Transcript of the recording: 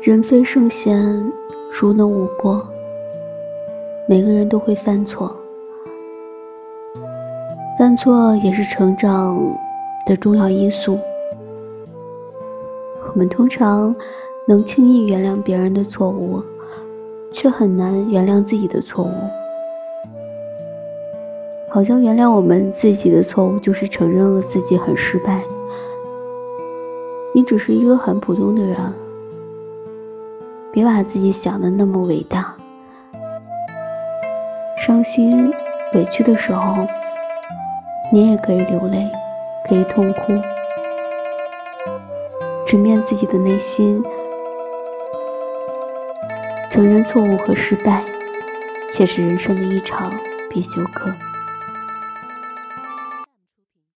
人非圣贤，孰能无过？每个人都会犯错，犯错也是成长的重要因素。我们通常能轻易原谅别人的错误，却很难原谅自己的错误。好像原谅我们自己的错误，就是承认了自己很失败。你只是一个很普通的人，别把自己想的那么伟大。伤心、委屈的时候，你也可以流泪，可以痛哭，直面自己的内心，承认错误和失败，且是人生的一场必修课。